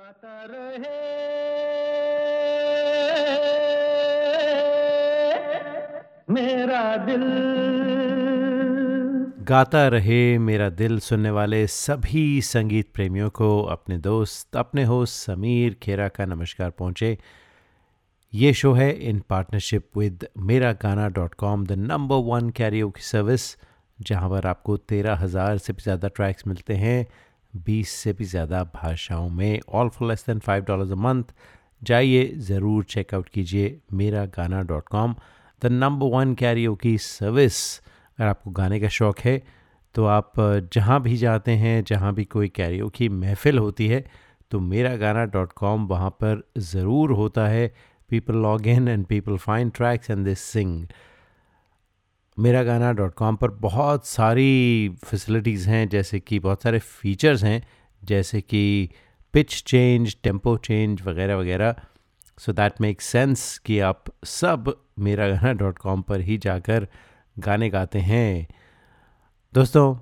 गाता रहे। मेरा दिल। गाता रहे, मेरा दिल सुनने वाले सभी संगीत प्रेमियों को, अपने दोस्त, अपने होस्ट समीर खेरा का नमस्कार पहुँचे। ये शो है इन partnership with Mera Gana dot com the number one Cairo की सर्विस जहाँ पर आपको तेरह हज़ार से भी ज़्यादा ट्रैक्स मिलते हैं। बीस से भी ज़्यादा भाषाओं में all for less than five dollars a month जाइए, ज़रूर चेकआउट कीजिए Mera Gana dot com the number one Cairo की सर्विस अगर आपको गाने का शौक़ है तो आप, जहाँ भी जाते हैं, जहाँ भी कोई कैरियो की महफ़िल होती है तो मेरा गाना डॉट कॉम वहाँ पर ज़रूर होता है। People log in and people find tracks and this sing Mera Gana dot com पर बहुत सारी फैसिलिटीज़ हैं, जैसे कि बहुत सारे फीचर्स हैं, जैसे कि पिच चेंज टेंपो चेंज वगैरह वगैरह। सो दैट मेक सेंस कि आप सब मेरा गाना डॉट कॉम पर ही जाकर गाने गाते हैं। दोस्तों,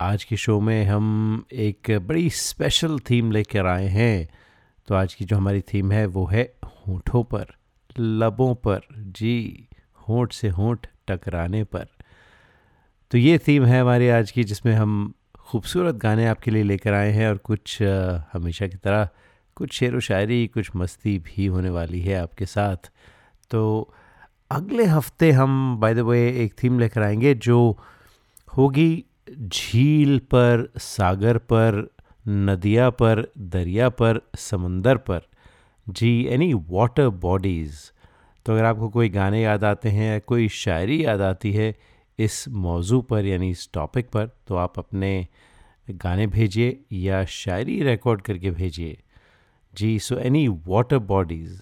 आज के शो में हम एक बड़ी स्पेशल थीम लेकर आए हैं। तो आज की जो हमारी थीम है, वो है होठों पर, लबों पर। जी, होठ से होठ टकराने पर। तो ये थीम है हमारी आज की, जिसमें हम खूबसूरत गाने आपके लिए लेकर आए हैं और कुछ हमेशा की तरह कुछ शेर व शायरी, कुछ मस्ती भी होने वाली है आपके साथ। तो अगले हफ़्ते हम बाय द वे एक थीम लेकर आएँगे जो होगी झील पर, सागर पर, नदिया पर, दरिया पर, समंदर पर। जी एनी वाटर बॉडीज़ तो अगर आपको कोई गाने याद आते हैं या कोई शायरी याद आती है इस मौजू पर, यानी इस टॉपिक पर तो आप अपने गाने भेजिए या शायरी रिकॉर्ड करके भेजिए। जी सो एनी वाटर बॉडीज़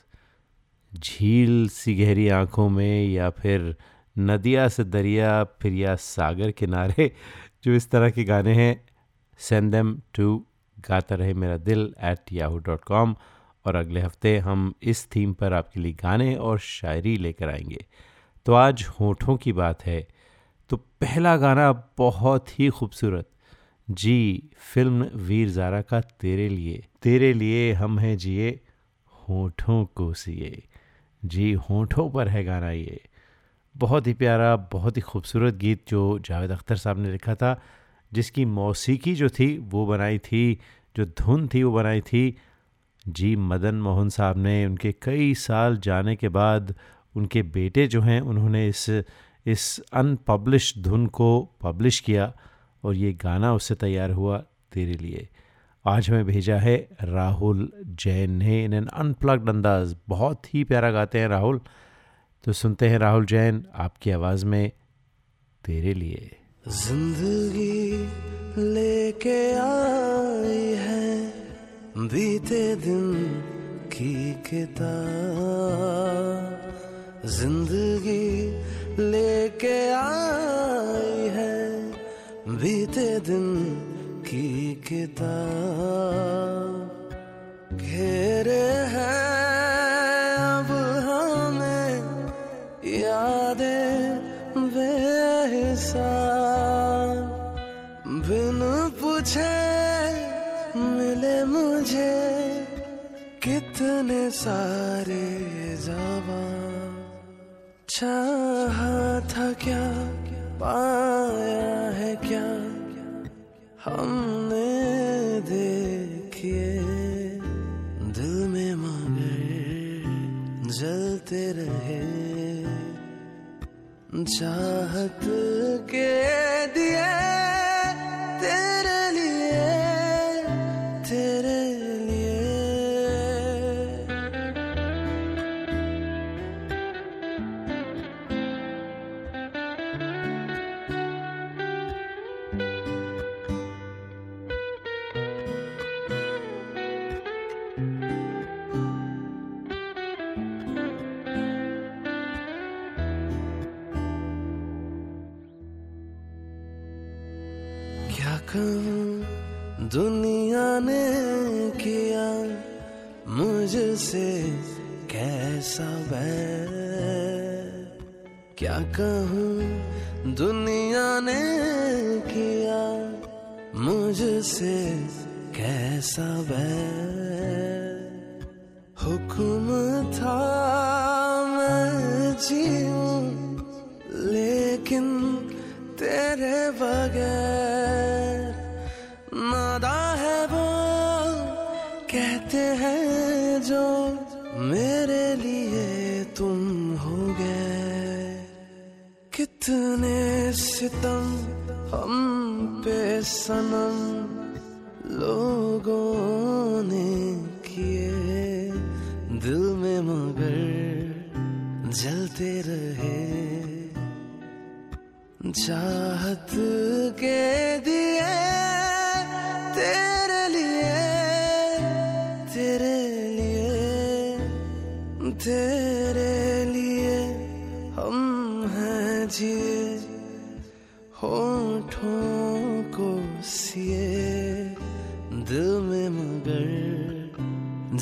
झील सी गहरी आँखों में या फिर नदिया से दरिया, फिर या सागर किनारे, जो इस तरह के गाने हैं सेंड देम टू गाता रहे मेरा दिल एट याहू डॉट कॉम और अगले हफ़्ते हम इस थीम पर आपके लिए गाने और शायरी लेकर आएँगे। तो आज होठों की बात है। तो पहला गाना बहुत ही खूबसूरत, जी, फ़िल्म वीर ज़ारा का तेरे लिए। तेरे लिए हम हैं जिए, होठों को सिए। जी, होठों पर है गाना ये। बहुत ही प्यारा, बहुत ही खूबसूरत गीत जो जावेद अख्तर साहब ने लिखा था, जिसकी मौसीकी जो थी, वो बनाई थी, जो धुन थी, वो बनाई थी। जी, मदन मोहन साहब ने उनके कई साल जाने के बाद उनके बेटे जो हैं, उन्होंने इस इस अनपब्लिश धुन को पब्लिश किया और ये गाना उससे तैयार हुआ तेरे लिए। आज हमें भेजा है राहुल जैन ने। इन एन अनप्लग्ड अंदाज, बहुत ही प्यारा गाते हैं राहुल। तो सुनते हैं राहुल जैन, आपकी आवाज़ में तेरे लिए। ज़िंदगी लेके आई है। बीते दिन की किताब ज़िंदगी लेके आई है। बीते दिन की किताब घेरे हैं चाहा था क्या? पाया है क्या? हमने देखिए, दिल में मगर जलते रहे। चाहत के कहूँ दुनिया ने किया मुझसे कैसा बैर हुक्म था मैं जीऊं लेकिन तेरे बगैर सितम, हम पे सनम लोगों ने किए। दिल में मगर जलते रहे। चाहत के दिए तेरे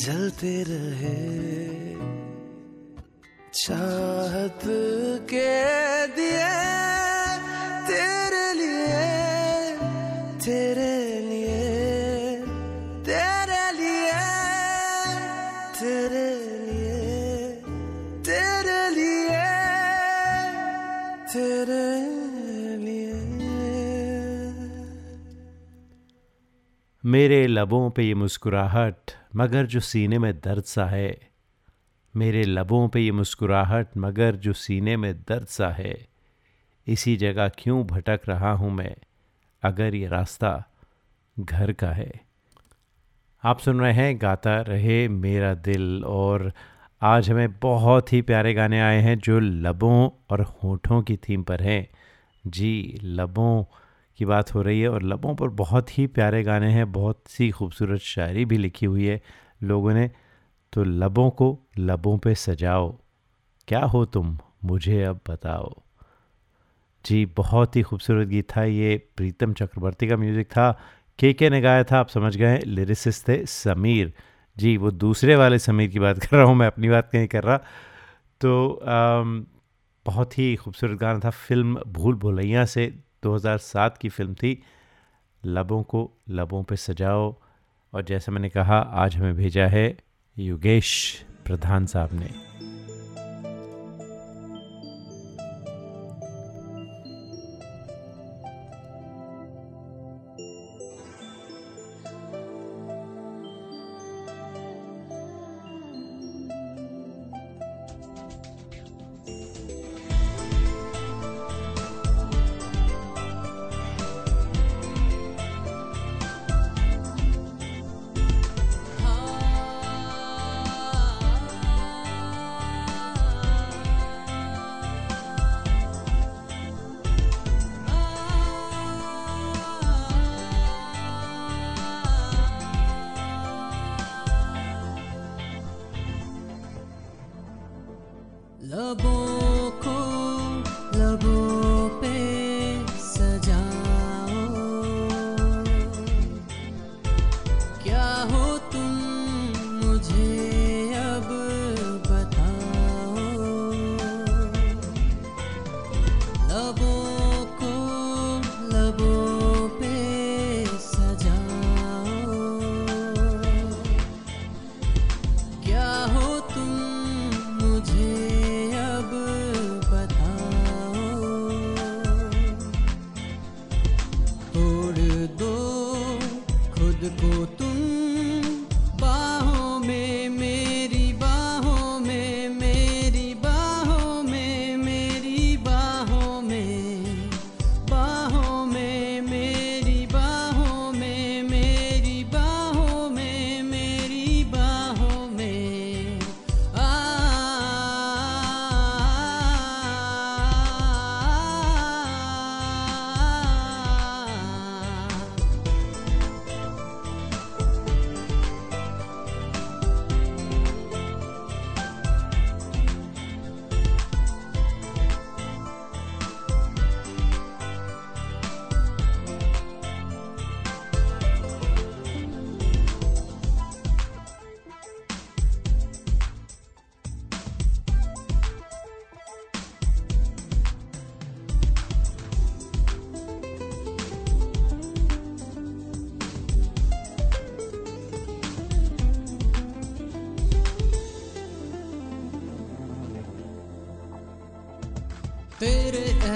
जलते रहे। चाहत के दिए तेरे लिए तेरे लिए तेरे लिए तेरे लिए तेरे लिए तेरे लिए। मेरे लबों पे ये मुस्कुराहट मगर जो सीने में दर्द सा है। मेरे लबों पे ये मुस्कुराहट, मगर जो सीने में दर्द सा है। इसी जगह क्यों भटक रहा हूँ मैं? अगर ये रास्ता घर का है। आप सुन रहे हैं गाता रहे मेरा दिल और आज हमें बहुत ही प्यारे गाने आए हैं जो लबों और होठों की थीम पर हैं। जी, लबों की बात हो रही है और लबों पर बहुत ही प्यारे गाने हैं बहुत सी खूबसूरत शायरी भी लिखी हुई है लोगों ने। तो लबों को लबों पे सजाओ क्या हो तुम मुझे अब बताओ। जी बहुत ही खूबसूरत गीत था ये प्रीतम चक्रवर्ती का म्यूज़िक था के के ने गाया था आप समझ गए लिरिसिस्ट थे समीर। जी वो दूसरे वाले समीर की बात कर रहा हूँ मैं अपनी बात नहीं कर रहा। तो आम, बहुत ही खूबसूरत गाना था फ़िल्म भूल भुलैया से 2007 की फ़िल्म थी, लबों को लबों पे सजाओ। और जैसा मैंने कहा, आज हमें भेजा है योगेश प्रधान साहब ने।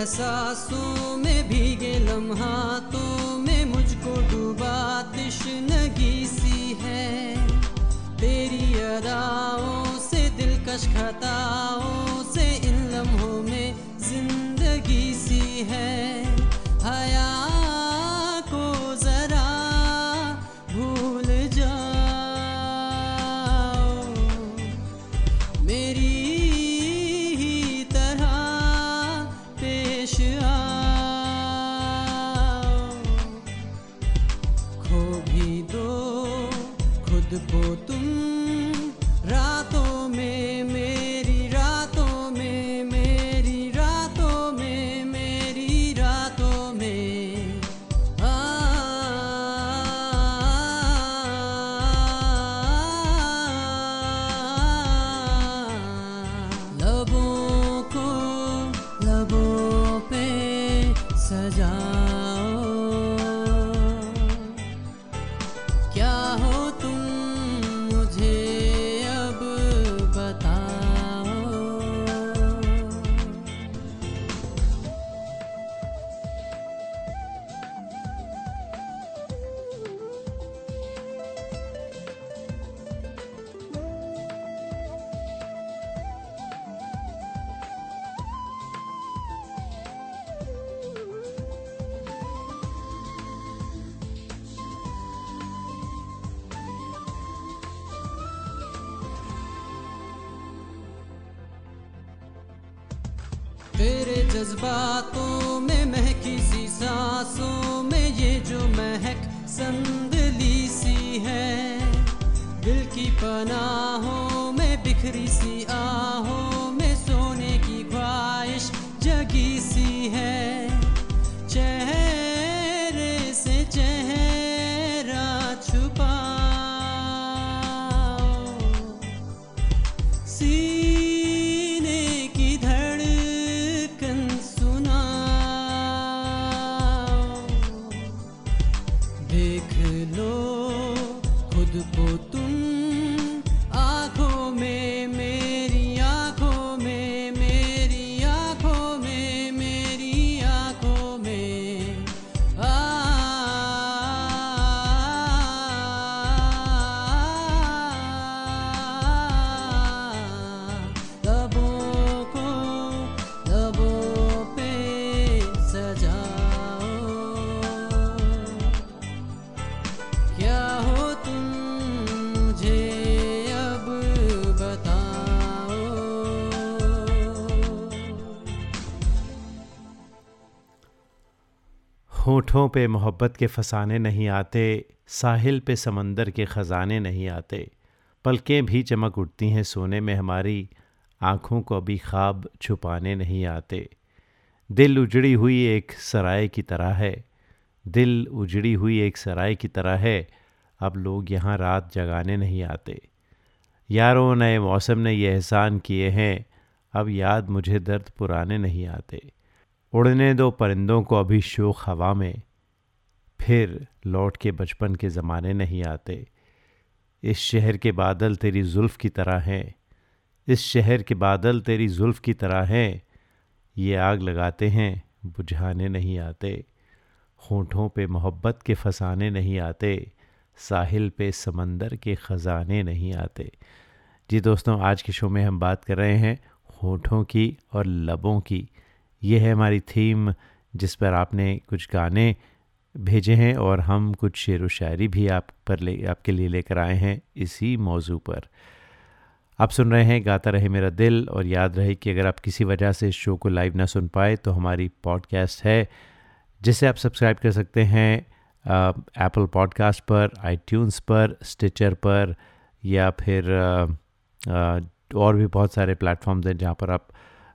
एहसासों में भीगे लम्हातों में मुझको डूबा तश्नगी सी है। तेरी अदाओं से दिलकश खताओं से इन लम्हों में ज़िंदगी सी है। हया जज्बातों में महकी सी सांसों में ये जो महक संदली सी है। दिल की पनाहों में बिखरी सी होठों पे मोहब्बत के फसाने नहीं आते, साहिल पे समंदर के ख़जाने नहीं आते। पलकें भी चमक उठती हैं सोने में हमारी, आँखों को अभी ख्वाब छुपाने नहीं आते। दिल उजड़ी हुई एक सराय की तरह है, दिल उजड़ी हुई एक सराय की तरह है, अब लोग यहाँ रात जगाने नहीं आते। यारों, नए मौसम ने ये एहसान किए हैं, अब याद मुझे दर्द पुराने नहीं आते। उड़ने दो परिंदों को अभी शोक हवा में। फिर लौट के बचपन के ज़माने नहीं आते। इस शहर के बादल तेरी जुल्फ़ की तरह हैं। इस शहर के बादल तेरी जुल्फ़ की तरह हैं। ये आग लगाते हैं, बुझाने नहीं आते। होठों पे मोहब्बत के फसाने नहीं आते। साहिल पे समंदर के ख़जाने नहीं आते। जी दोस्तों, आज के शो में हम बात कर रहे हैं होठों की और लबों की। ये है हमारी थीम जिस पर आपने कुछ गाने भेजे हैं और हम कुछ शेर व शायरी भी आप पर ले आपके लिए लेकर आए हैं इसी मौजू पर। आप सुन रहे हैं गाता रहे मेरा दिल और याद रहे कि अगर आप किसी वजह से इस शो को लाइव ना सुन पाए तो हमारी पॉडकास्ट है जिसे आप सब्सक्राइब कर सकते हैं एप्पल पॉडकास्ट पर आईट्यून्स पर स्टिचर पर या फिर अ, अ, और भी बहुत सारे प्लेटफॉर्म्स हैं जहाँ पर आप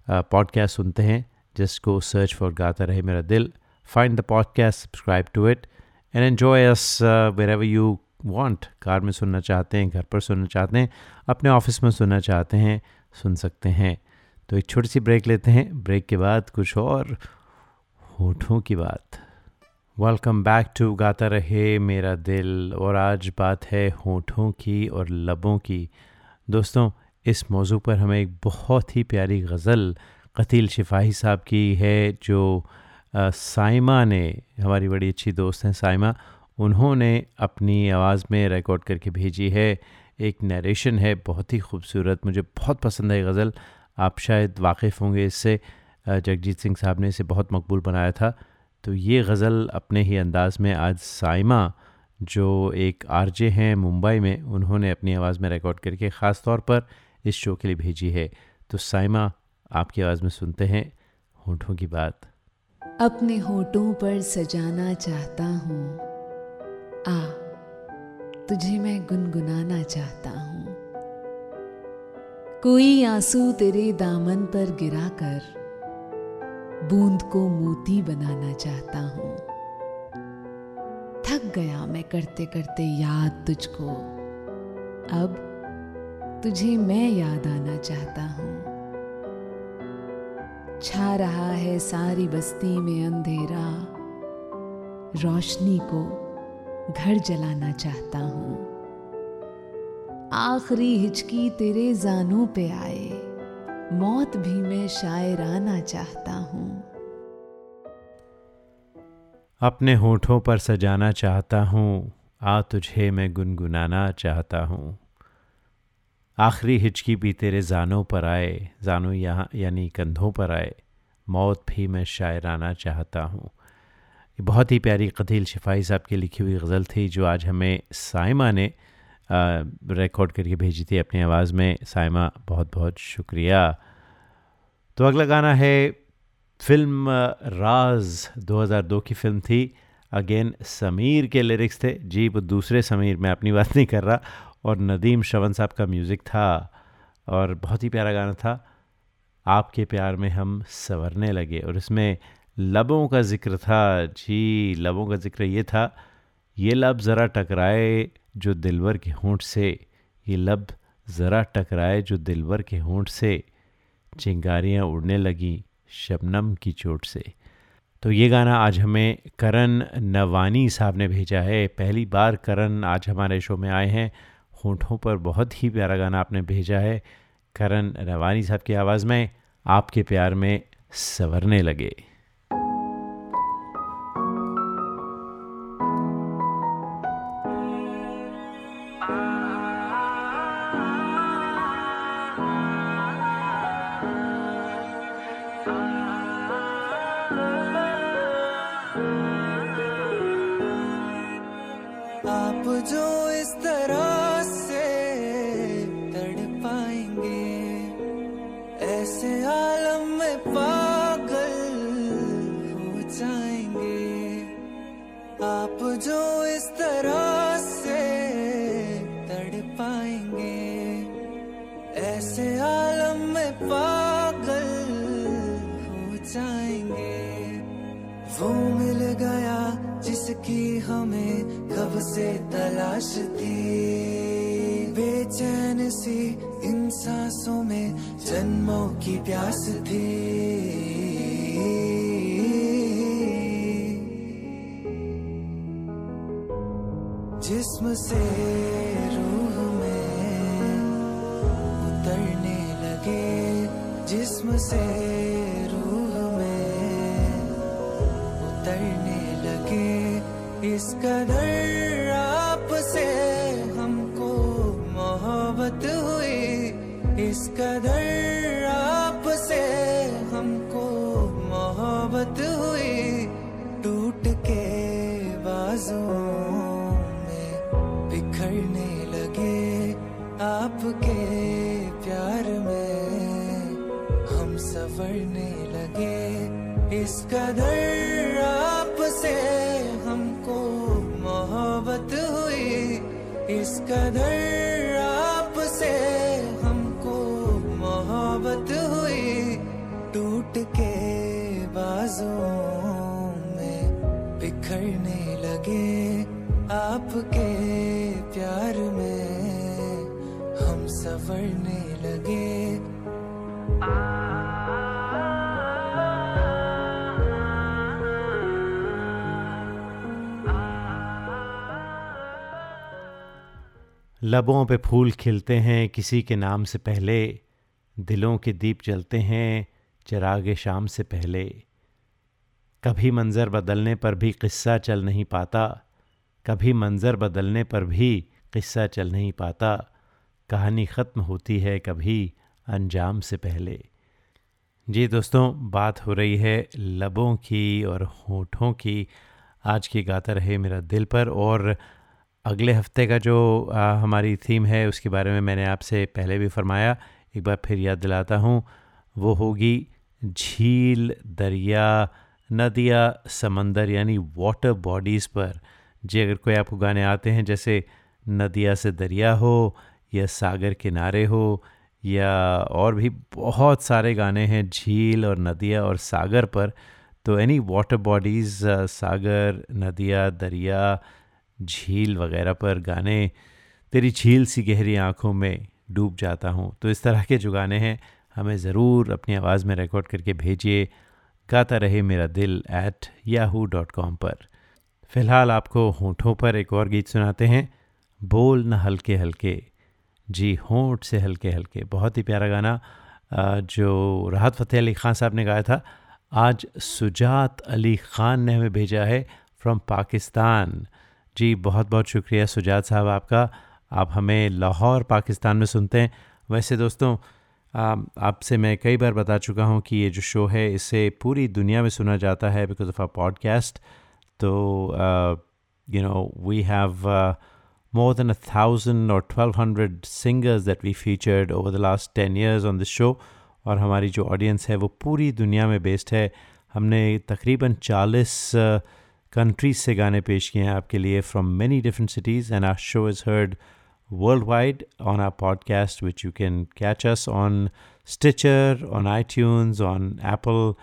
पॉडकास्ट सुनते हैं। जिसको सर्च फॉर गाता रहे मेरा दिल। Find the podcast subscribe to it and enjoy us wherever you want car में सुनना चाहते हैं, घर पर सुनना चाहते हैं, अपने ऑफ़िस में सुनना चाहते हैं, सुन सकते हैं। तो एक छोटी सी ब्रेक लेते हैं। ब्रेक के बाद कुछ और होठों की बात। वेलकम बैक टू गाता रहे मेरा दिल। और आज बात है होठों की और लबों की। दोस्तों, इस मौजू पर हमें एक बहुत ही प्यारी गज़ल कतील शिफाही साहब की है, जो साइमा ने, हमारी बड़ी अच्छी दोस्त हैं साइमा, उन्होंने अपनी आवाज़ में रिकॉर्ड करके भेजी है। एक नरेशन है, बहुत ही खूबसूरत, मुझे बहुत पसंद है गज़ल। आप शायद वाकिफ़ होंगे इससे जगजीत सिंह साहब ने इसे बहुत मकबूल बनाया था। तो ये गज़ल अपने ही अंदाज में आज साइमा, जो एक आरजे हैं मुंबई में, उन्होंने अपनी आवाज़ में रिकॉर्ड करके ख़ास तौर पर इस शो के लिए भेजी है। तो साइमा आपकी आवाज़ में सुनते हैं होठों की बात। अपने होठों पर सजाना चाहता हूँ। आ, तुझे मैं गुनगुनाना चाहता हूँ। कोई आँसू तेरे दामन पर गिराकर बूंद को मोती बनाना चाहता हूँ। थक गया मैं करते करते याद तुझको। अब तुझे मैं याद आना चाहता हूँ। छा रहा है सारी बस्ती में अंधेरा। रोशनी को घर जलाना चाहता हूँ। आखिरी हिचकी तेरे जानों पे आए। मौत भी मैं शायर आना चाहता हूँ। अपने होठों पर सजाना चाहता हूँ। आ तुझे मैं गुनगुनाना चाहता हूँ। आखिरी हिचकी भी तेरे जानों पर आए, जानों यहाँ, यानी कंधों पर आए। मौत भी मैं शायराना चाहता हूँ। बहुत ही प्यारी कतील शिफाई साहब की लिखी हुई गज़ल थी, जो आज हमें साइमा ने रिकॉर्ड करके भेजी थी अपनी आवाज़ में। साइमा बहुत बहुत शुक्रिया। तो अगला गाना है फ़िल्म राज 2002 की फ़िल्म थी। अगेन समीर के लिरिक्स थे। जी, वो दूसरे समीर, मैं अपनी बात नहीं कर रहा। और नदीम शवन साहब का म्यूज़िक था और बहुत ही प्यारा गाना था। आपके प्यार में हम सवरने लगे और इसमें लबों का ज़िक्र था। जी, लबों का ज़िक्र ये था, ये लब ज़रा टकराए जो दिलवर के होंठ से, ये लब ज़रा टकराए जो दिलवर के होंठ से, चिंगारियाँ उड़ने लगी शबनम की चोट से। तो ये गाना आज हमें करण नवानी साहब ने भेजा है। पहली बार करण आज हमारे शो में आए हैं। होठों पर बहुत ही प्यारा गाना आपने भेजा है। करण रवानी साहब की आवाज़ में आपके प्यार में सवरने लगे। की हमें कब से तलाश थी। बेचैन सी इन सांसों में जन्मों की प्यास थी। जिस्म से रूह में उतरने लगे। जिस्म से इस कदर आपसे हमको मोहब्बत हुई। इस कदर आपसे हमको मोहब्बत हुई। टूट के बाजों में बिखरने लगे आपके प्यार में। हम सफरने लगे इस कदर कदर आपसे हमको मोहब्बत हुई टूट के बाजों में बिखरने लगे आपके प्यार में हम सवरने लगे। आ लबों पे फूल खिलते हैं, किसी के नाम से पहले। दिलों के दीप जलते हैं, चिराग शाम से पहले। कभी मंज़र बदलने पर भी किस्सा चल नहीं पाता। कभी मंज़र बदलने पर भी किस्सा चल नहीं पाता। कहानी ख़त्म होती है कभी अंजाम से पहले। जी दोस्तों, बात हो रही है लबों की और होठों की। आज की गाता रहे मेरा दिल पर और अगले हफ़्ते का जो आ, हमारी थीम है उसके बारे में मैंने आपसे पहले भी फरमाया। एक बार फिर याद दिलाता हूँ वो होगी झील दरिया नदिया समंदर यानी वाटर बॉडीज़ पर। जी अगर कोई आपको गाने आते हैं जैसे नदिया से दरिया हो या सागर किनारे हो या और भी बहुत सारे गाने हैं झील और नदिया और सागर पर तो एनी वाटर बॉडीज़ सागर नदिया दरिया झील वगैरह पर गाने, तेरी झील सी गहरी आँखों में डूब जाता हूँ। तो इस तरह के जो गाने हैं, हमें ज़रूर अपनी आवाज़ में रिकॉर्ड करके भेजिए। गाता रहे मेरा दिल एट याहू डॉट कॉम पर। फ़िलहाल आपको होठों पर एक और गीत सुनाते हैं। बोल न हल्के हल्के, जी होंठ से हल्के हल्के। बहुत ही प्यारा गाना जो राहत फ़तेह अली ख़ान साहब ने गाया था। आज सुजात अली ख़ान ने हमें भेजा है फ्रॉम पाकिस्तान जी बहुत बहुत शुक्रिया सुजात साहब आपका। आप हमें लाहौर, पाकिस्तान में सुनते हैं। वैसे दोस्तों आपसे मैं कई बार बता चुका हूँ कि ये जो शो है, इसे पूरी दुनिया में सुना जाता है बिकॉज़ ऑफ़ आ पॉडकास्ट तो you know we have more than a thousand or 1200 singers that we featured over the last 10 years on this show और हमारी जो ऑडियंस है, वो पूरी दुनिया में बेस्ड है। हमने तकरीबन 40 कंट्रीज़ से गाने पेश किए हैं आपके लिए from many different cities and our show is heard worldwide on our podcast, which you can on Stitcher on iTunes on Apple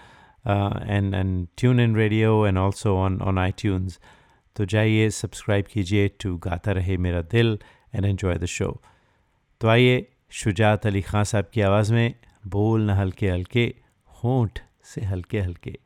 and and tune and radio and also on on iTunes तो जाइए subscribe कीजिए to गाता रहे मेरा दिल and enjoy the show तो आइए शुजात अली खां साहब की आवाज़ में बोल न हल्के हल्के होंठ से हल्के हल्के।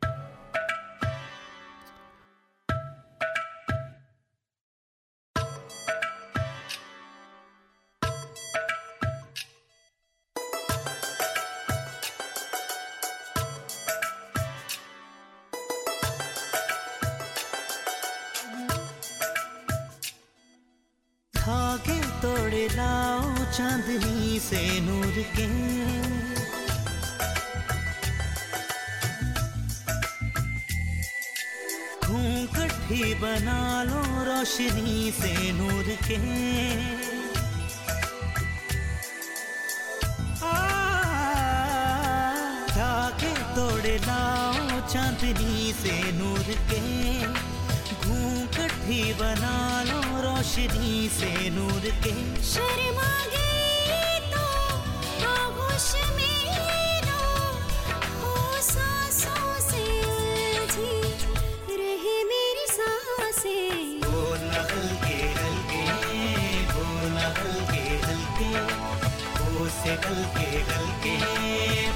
घूंघट बना लो रोशनी से नूर के। धागे तोड़े लाओ चांदनी से नूर के। घूंघट बना लो रोशनी से नूर के। शर्मा हल्के हल्के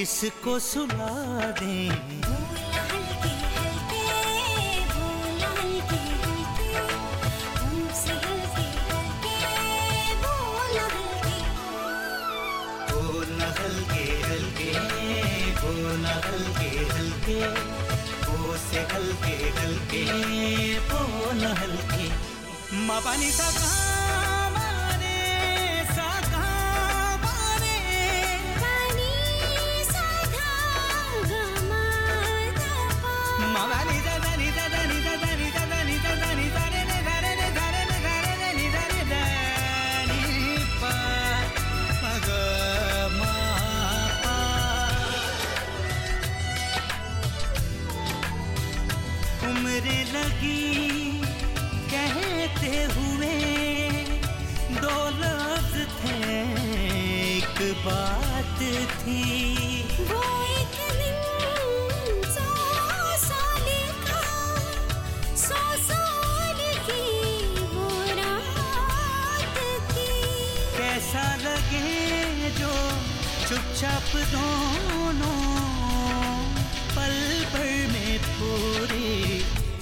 इसको सुला दें बोल हल्के हल्के ओ से हल्के हल्के बोला हल्के मपानी सा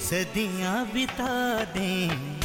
सदियाँ बिता दें।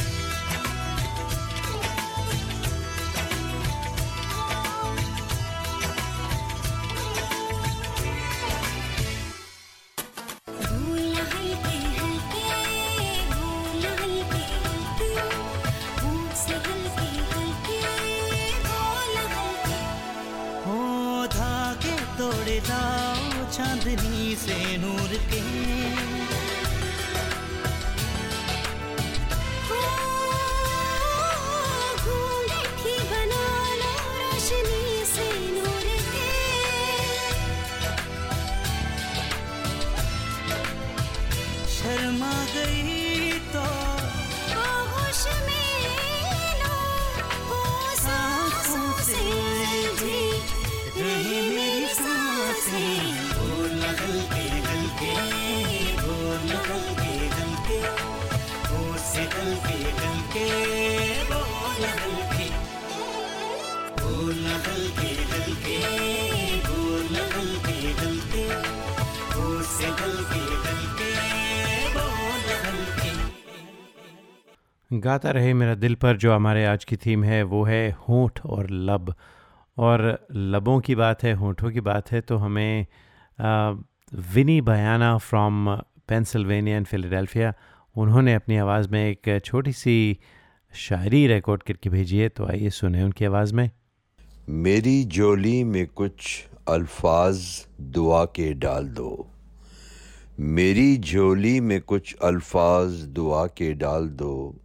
गाता रहे मेरा दिल पर, जो हमारे आज की थीम है, वो है होंठ और लब। और लबों की बात है, होंठों की बात है तो हमें Vini Bayana from Pennsylvania and Philadelphia. उन्होंने अपनी आवाज़ में एक छोटी सी शायरी रिकॉर्ड करके भेजी है तो आइए सुने उनकी आवाज़ में। मेरी जोली में कुछ अल्फाज दुआ के डाल दो। मेरी झोली में कुछ अल्फाज दुआ के डाल दो।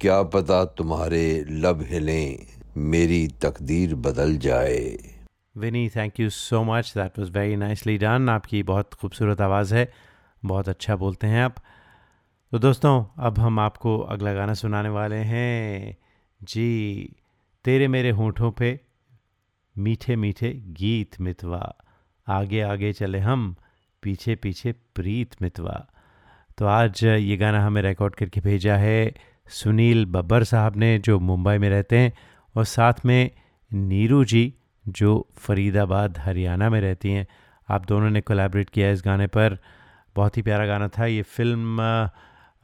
क्या पता तुम्हारे लब हिलें मेरी तकदीर बदल जाए। Vini thank you so much that was very nicely done आपकी बहुत खूबसूरत आवाज़ है। बहुत अच्छा बोलते हैं आप। तो दोस्तों, अब हम आपको अगला गाना सुनाने वाले हैं। जी, तेरे मेरे होठों पे मीठे मीठे गीत मितवा। आगे आगे चले हम, पीछे पीछे प्रीत मितवा। तो आज ये गाना हमें रिकॉर्ड करके भेजा है। सुनील बब्बर साहब ने जो मुंबई में रहते हैं और साथ में नीरू जी जो फरीदाबाद हरियाणा में रहती हैं। आप दोनों ने कोलैबोरेट किया इस गाने पर। बहुत ही प्यारा गाना था। ये फ़िल्म अ,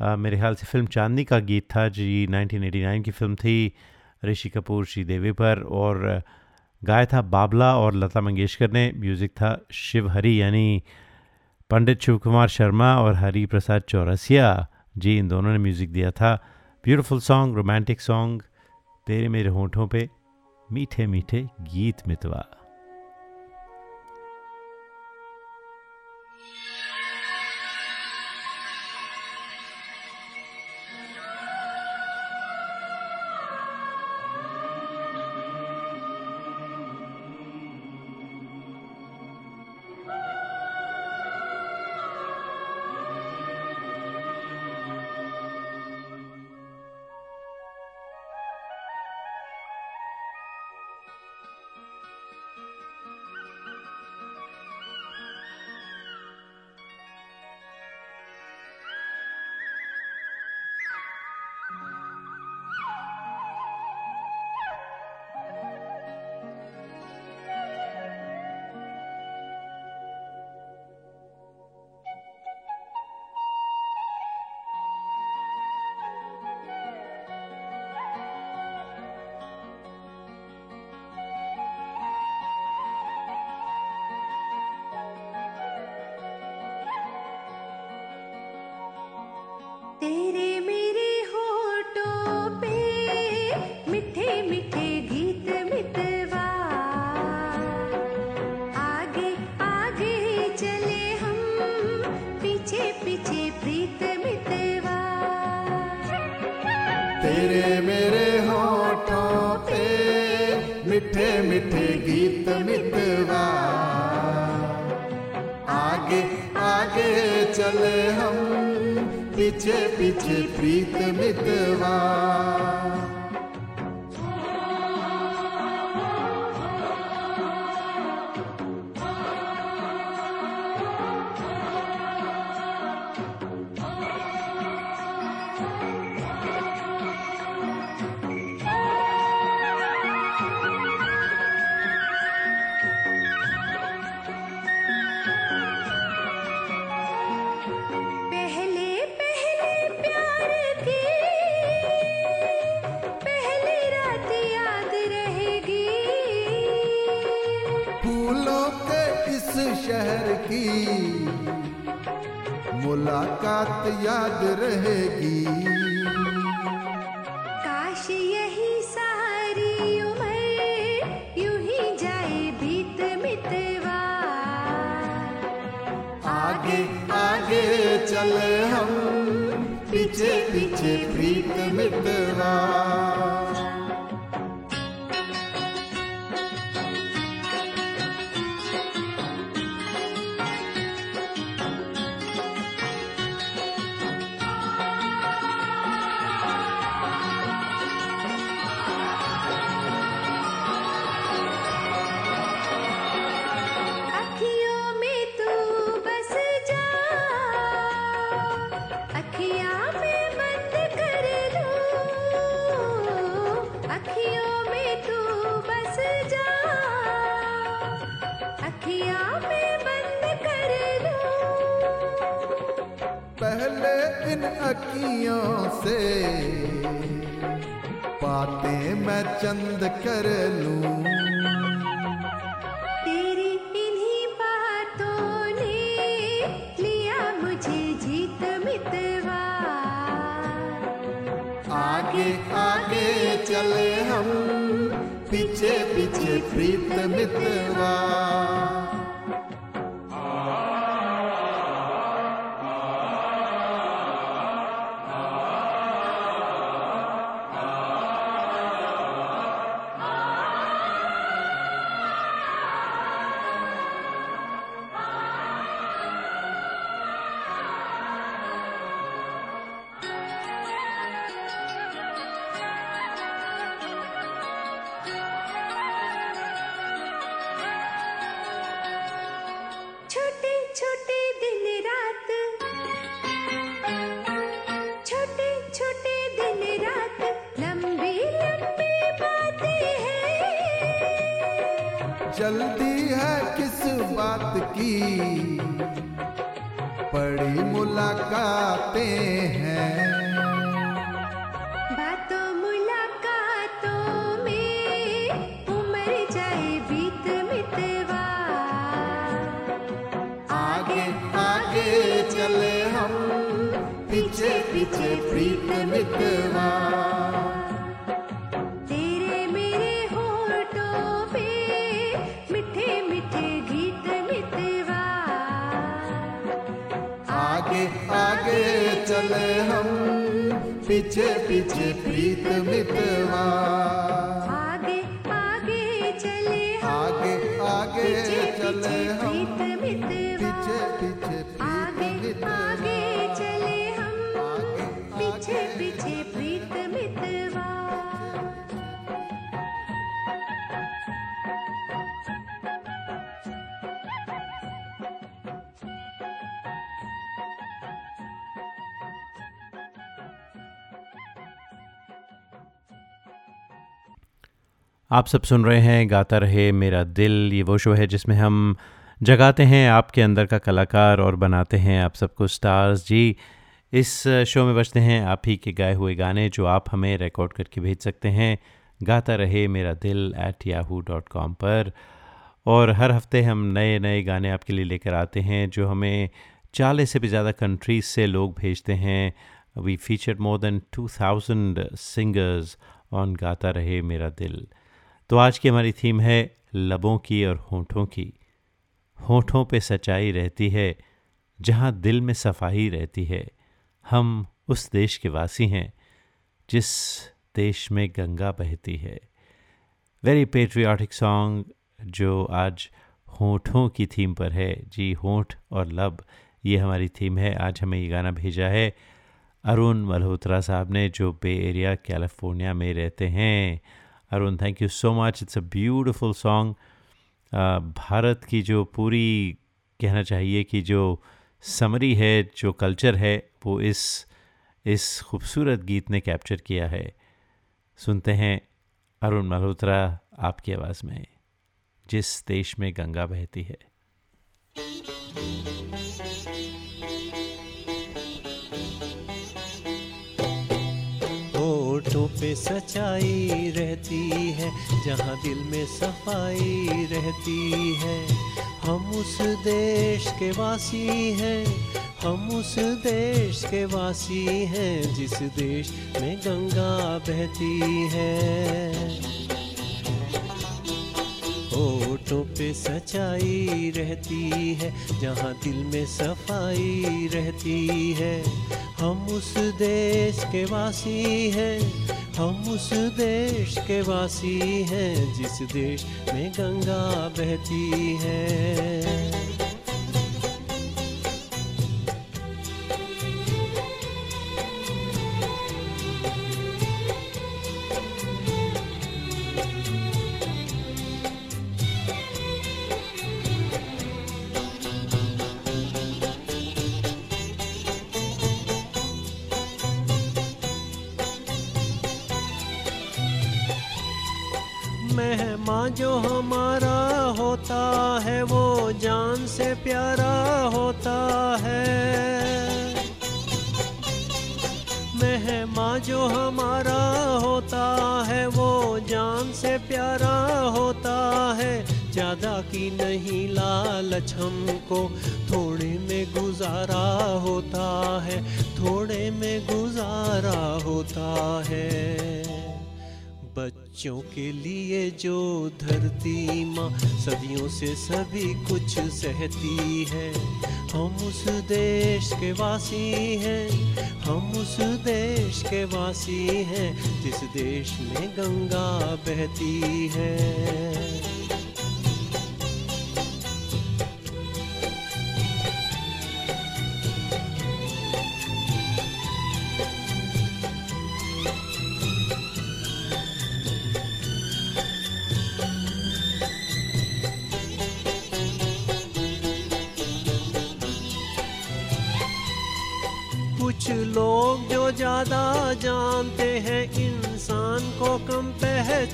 अ, मेरे ख्याल से फ़िल्म चांदनी का गीत था जी 1989 की फ़िल्म थी ऋषि कपूर श्रीदेवी पर। और गाया था बाबला और लता मंगेशकर ने। म्यूज़िक था शिव हरी यानी पंडित शिव कुमार शर्मा और हरी प्रसाद चौरसिया। जी इन दोनों ने म्यूज़िक दिया था। ब्यूटीफुल सॉन्ग रोमांटिक सॉन्ग तेरे मेरे होठों पे मीठे मीठे गीत मितवा। तेरे मुलाकात याद रहेगी। आगे आगे चले हम पीछे पीछे प्रीत मितवा चले पीछे हम आप सब सुन रहे हैं गाता रहे मेरा दिल। ये वो शो है जिसमें हम जगाते हैं आपके अंदर का कलाकार और बनाते हैं आप सबको स्टार्स। जी, इस शो में बजते हैं आप ही के गाए हुए गाने जो आप हमें रिकॉर्ड करके भेज सकते हैं। गाता रहे मेरा दिल एट याहू डॉट कॉम पर। और हर हफ़्ते हम नए नए गाने आपके लिए लेकर आते हैं जो हमें चालीस से भी ज़्यादा कंट्रीज़ से लोग भेजते हैं। We more more than 2000 singers on गाता रहे मेरा दिल। तो आज की हमारी थीम है लबों की और होठों की। होठों पे सच्चाई रहती है, जहाँ दिल में सफ़ाई रहती है। हम उस देश के वासी हैं, जिस देश में गंगा बहती है। वेरी पेट्रियाटिक सॉन्ग जो आज होठों की थीम पर है। जी, होठ और लब, ये हमारी थीम है। आज हमें ये गाना भेजा है अरुण मल्होत्रा साहब ने, जो बे एरिया, कैलिफ़ोर्निया में रहते हैं। Arun thank you so much it's a beautiful song Bharat की जो पूरी कहना चाहिए कि जो समरी है जो कल्चर है वो इस इस खूबसूरत गीत ने कैप्चर किया है सुनते हैं अरुण मल्होत्रा आपकी आवाज़ में जिस देश में गंगा बहती है होठों पे सच्चाई रहती है, जहाँ दिल में सफ़ाई रहती है। हम उस देश के वासी हैं, हम उस देश के वासी हैं, जिस देश में गंगा बहती है। होठों पे सच्चाई रहती है, जहाँ दिल में सफ़ाई रहती है। हम उस देश के वासी हैं, हम उस देश के वासी हैं, जिस देश में गंगा बहती है। ज़्यादा नहीं लालच हमको। थोड़े में गुजारा होता है, थोड़े में गुजारा होता है। बच्चों के लिए जो धरती माँ, सदियों से सभी कुछ सहती है। हम उस देश के वासी हैं, हम उस देश के वासी हैं, जिस देश में गंगा बहती है।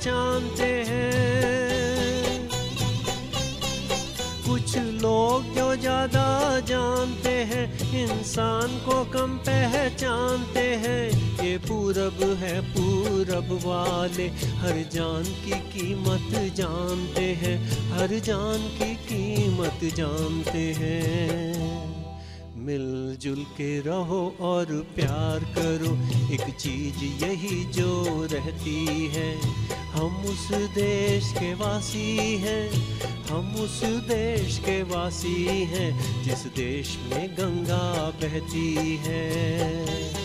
पहचानते हैं। कुछ लोग जो ज़्यादा जानते हैं, इंसान को कम पहचानते हैं। ये पूरब है, पूरब वाले, हर जान की कीमत जानते हैं। हर जान की कीमत जानते हैं। मिलजुल के रहो और प्यार करो, एक चीज़ यही जो रहती है। हम उस देश के वासी हैं, हम उस देश के वासी हैं, जिस देश में गंगा बहती है।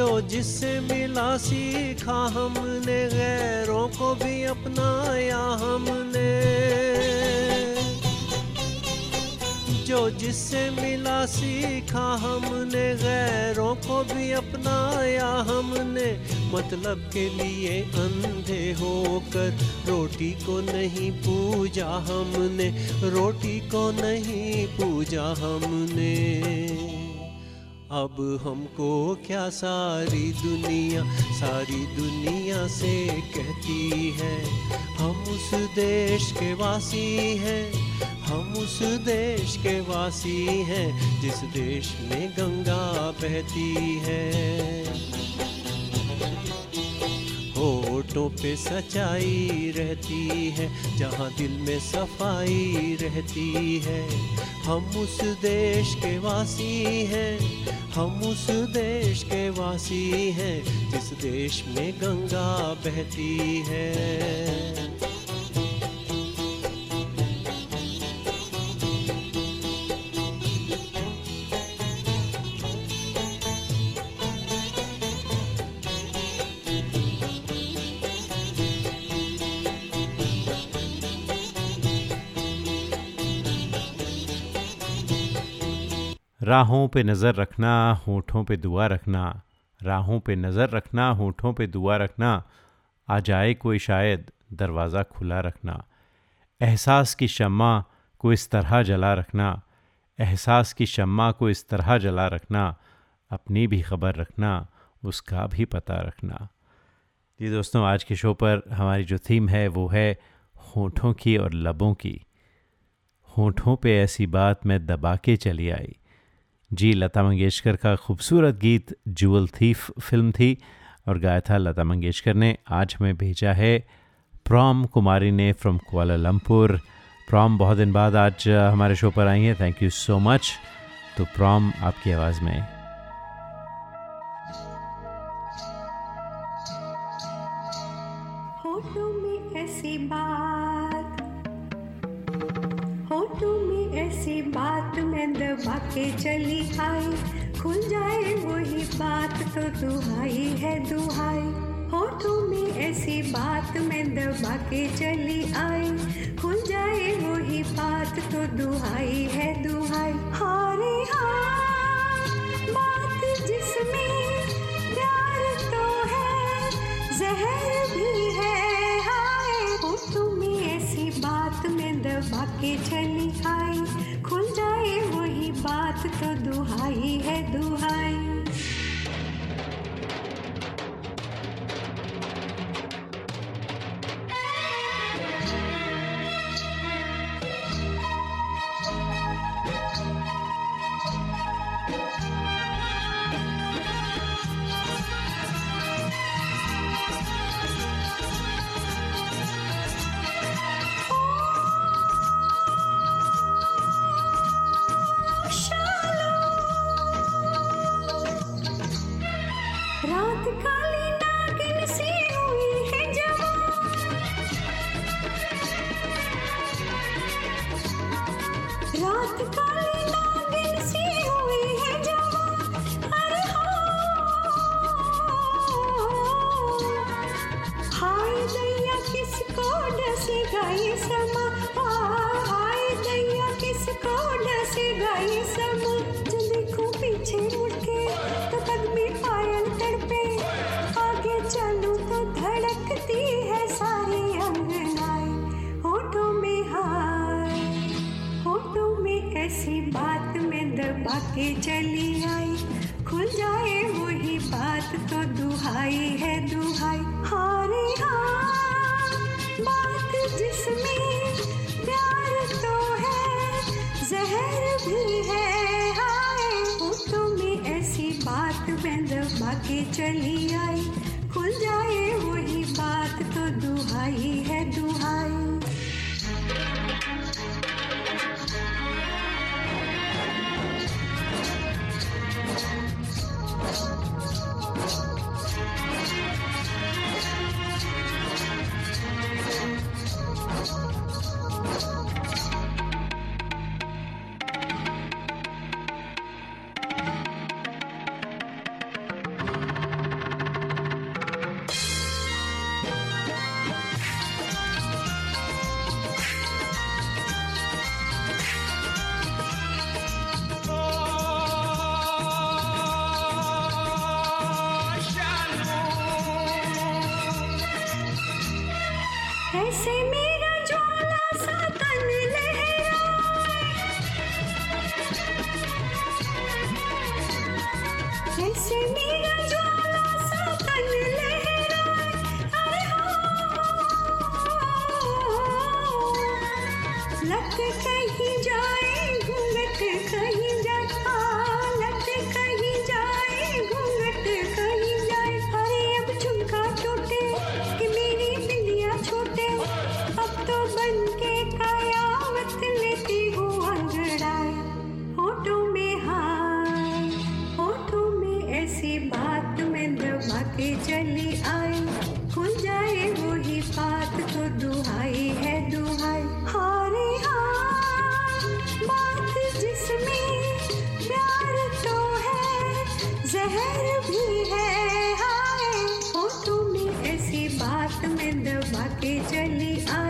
जो जिससे मिला सीखा हमने, गैरों को भी अपनाया हमने। जो जिससे मिला सीखा हमने, गैरों को भी अपनाया हमने। मतलब के लिए अंधे होकर रोटी को नहीं पूजा हमने, रोटी को नहीं पूजा हमने। अब हमको क्या सारी दुनिया सारी दुनिया से कहती है? हम उस देश के वासी हैं, हम उस देश के वासी हैं, जिस देश में गंगा बहती है। होठों पे सच्चाई रहती है, जहाँ दिल में सफ़ाई रहती है। हम उस देश के वासी हैं, हम उस देश के वासी हैं, जिस देश में गंगा बहती है। राहों पे नज़र रखना, होठों पे दुआ रखना, राहों पे नज़र रखना, होठों पे दुआ रखना, आ जाए कोई शायद, दरवाज़ा खुला रखना। एहसास की शम्मा को इस तरह जला रखना, एहसास की शम्मा को इस तरह जला रखना, अपनी भी खबर रखना, उसका भी पता रखना। जी दोस्तों, आज के शो पर हमारी जो थीम है, वो है होठों की और लबों की। होठों पे ऐसी बात मैं दबा के चली आई। जी, लता मंगेशकर का खूबसूरत गीत जुअल थीफ फ़िल्म थी और गाया था लता मंगेशकर ने। आज हमें भेजा है प्रॉम कुमारी ने फ्रॉम कोलालमपुर प्रॉम, बहुत दिन बाद आज हमारे शो पर आई हैं। थैंक यू सो मच तो प्रॉम, आपकी आवाज़ में। तो दुहाई है दुहाई। होठों में ऐसी बात मैं दबा के चली आई। खुल जाए वही बात तो दुहाई है दुहाई। हारे हाँ बात जिसमें प्यार तो है, जहर भी है। बात में दबा के चली आई। खुल जाए वही बात तो दुहाई है दुहाई। खुल जाए वही बात तो दुहाई है दुहाई। के चली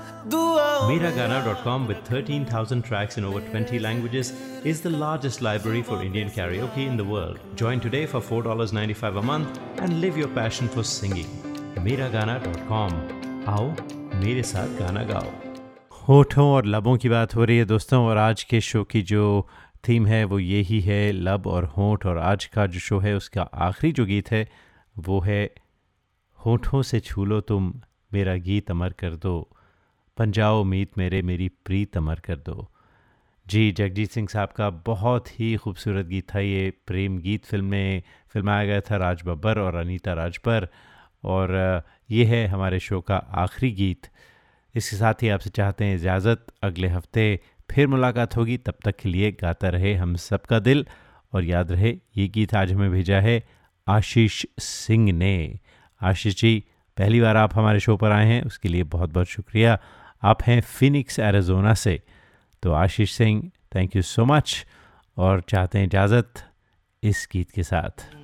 Com with 13,000 tracks in over 20 languages is the largest library for Indian karaoke in the world. Join today for $4.95 a month and live your passion for singing. Miragana.com आओ मेरे साथ गाना गाओ होठों और लबों की बात हो रही है दोस्तों और आज के शो की जो थीम है वो यही है लब और होठ और आज का जो शो है उसका आखिरी जो गीत है वो है होठों से छू लो तुम मेरा गीत अमर कर दो पंजाओ मीत मेरे, मेरी प्रीत अमर कर दो। जी, जगजीत सिंह साहब का बहुत ही खूबसूरत गीत था ये प्रेम गीत फ़िल्म में, फिल्माया गया था राज बब्बर और अनीता राज पर और ये है हमारे शो का आखिरी गीत। इसके साथ ही आपसे चाहते हैं इजाज़त, अगले हफ़्ते फिर मुलाकात होगी। तब तक के लिए गाता रहे हम सबका दिल और याद रहे ये गीत आज हमें भेजा है आशीष सिंह ने। आशीष जी, पहली बार आप हमारे शो पर आए हैं, उसके लिए बहुत बहुत शुक्रिया। आप हैं फिनिक्स एरिजोना से। तो Ashish Singh thank you so much और चाहते हैं इजाज़त इस गीत के साथ।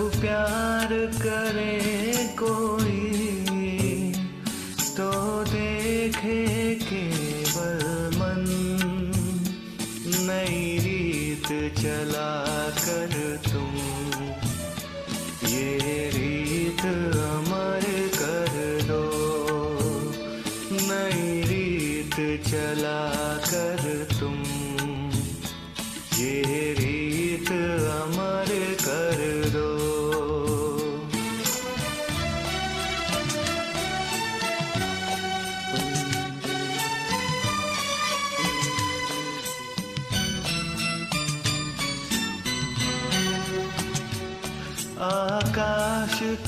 प्यार करे।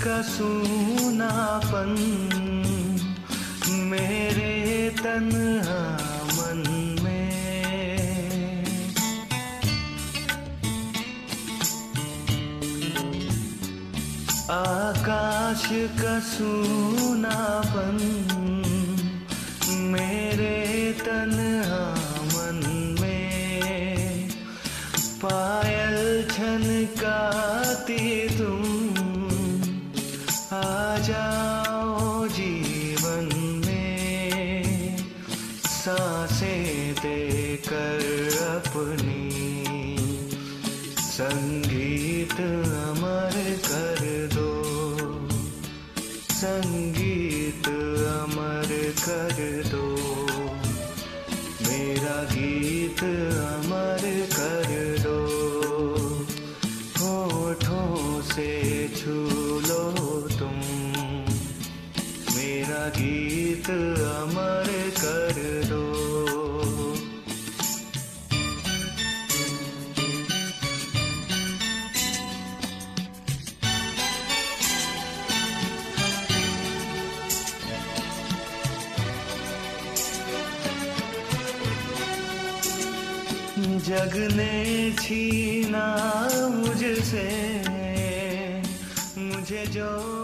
का सूनापन, मेरे तन मन में। आकाश का सूनापन, मेरे तन्हा मन में। पायल छनकाती से मुझे जो